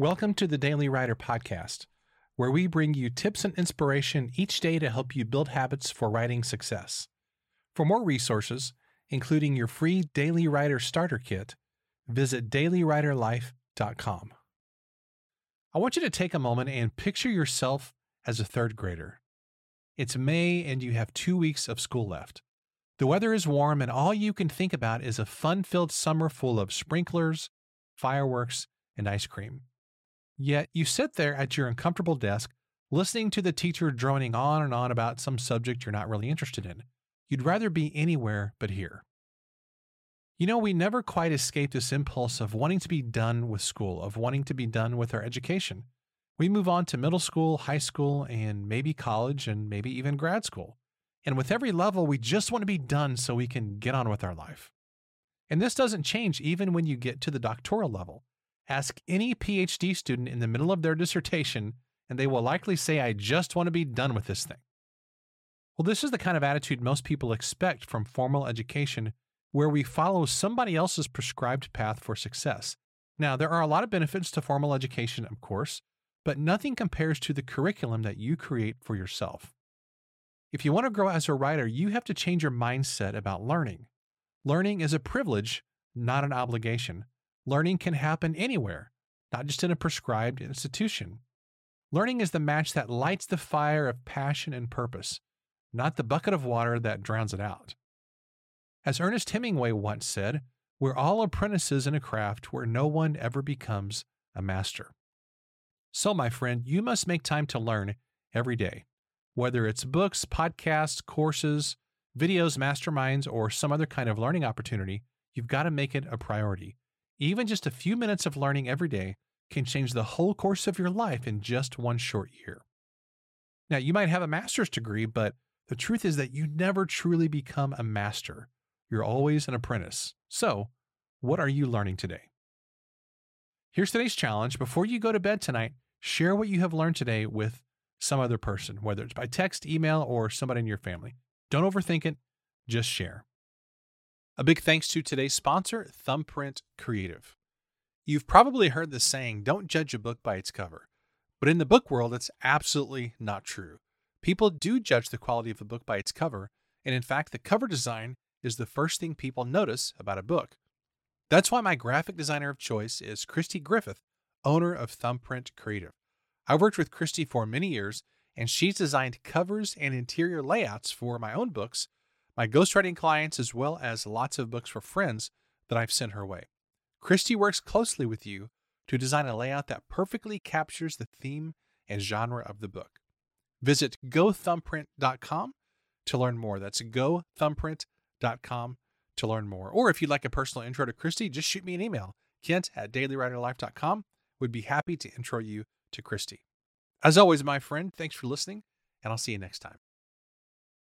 Welcome to the Daily Writer Podcast, where we bring you tips and inspiration each day to help you build habits for writing success. For more resources, including your free Daily Writer Starter Kit, visit dailywriterlife.com. I want you to take a moment and picture yourself as a third grader. It's May and you have two weeks of school left. The weather is warm, and all you can think about is a fun filled summer full of sprinklers, fireworks, and ice cream. Yet you sit there at your uncomfortable desk, listening to the teacher droning on and on about some subject you're not really interested in. You'd rather be anywhere but here. You know, we never quite escape this impulse of wanting to be done with school, of wanting to be done with our education. We move on to middle school, high school, and maybe college, and maybe even grad school. And with every level, we just want to be done so we can get on with our life. And this doesn't change even when you get to the doctoral level. Ask any PhD student in the middle of their dissertation, and they will likely say, I just want to be done with this thing. Well, this is the kind of attitude most people expect from formal education, where we follow somebody else's prescribed path for success. Now, there are a lot of benefits to formal education, of course, but nothing compares to the curriculum that you create for yourself. If you want to grow as a writer, you have to change your mindset about learning. Learning is a privilege, not an obligation. Learning can happen anywhere, not just in a prescribed institution. Learning is the match that lights the fire of passion and purpose, not the bucket of water that drowns it out. As Ernest Hemingway once said, we're all apprentices in a craft where no one ever becomes a master. So, my friend, you must make time to learn every day, whether it's books, podcasts, courses, videos, masterminds, or some other kind of learning opportunity, you've got to make it a priority. Even just a few minutes of learning every day can change the whole course of your life in just one short year. Now, you might have a master's degree, but the truth is that you never truly become a master. You're always an apprentice. So, what are you learning today? Here's today's challenge. Before you go to bed tonight, share what you have learned today with some other person, whether it's by text, email, or somebody in your family. Don't overthink it, just share. A big thanks to today's sponsor, Thumbprint Creative. You've probably heard the saying, don't judge a book by its cover. But in the book world, it's absolutely not true. People do judge the quality of a book by its cover, and in fact, the cover design is the first thing people notice about a book. That's why my graphic designer of choice is Kristi Griffith, owner of Thumbprint Creative. I've worked with Kristi for many years, and she's designed covers and interior layouts for my own books my ghostwriting clients, as well as lots of books for friends that I've sent her way. Kristi works closely with you to design a layout that perfectly captures the theme and genre of the book. Visit gothumbprint.com to learn more. That's gothumbprint.com to learn more. Or if you'd like a personal intro to Kristi, just shoot me an email, kent at dailywriterlife.com. Would be happy to intro you to Kristi. As always, my friend, thanks for listening, and I'll see you next time.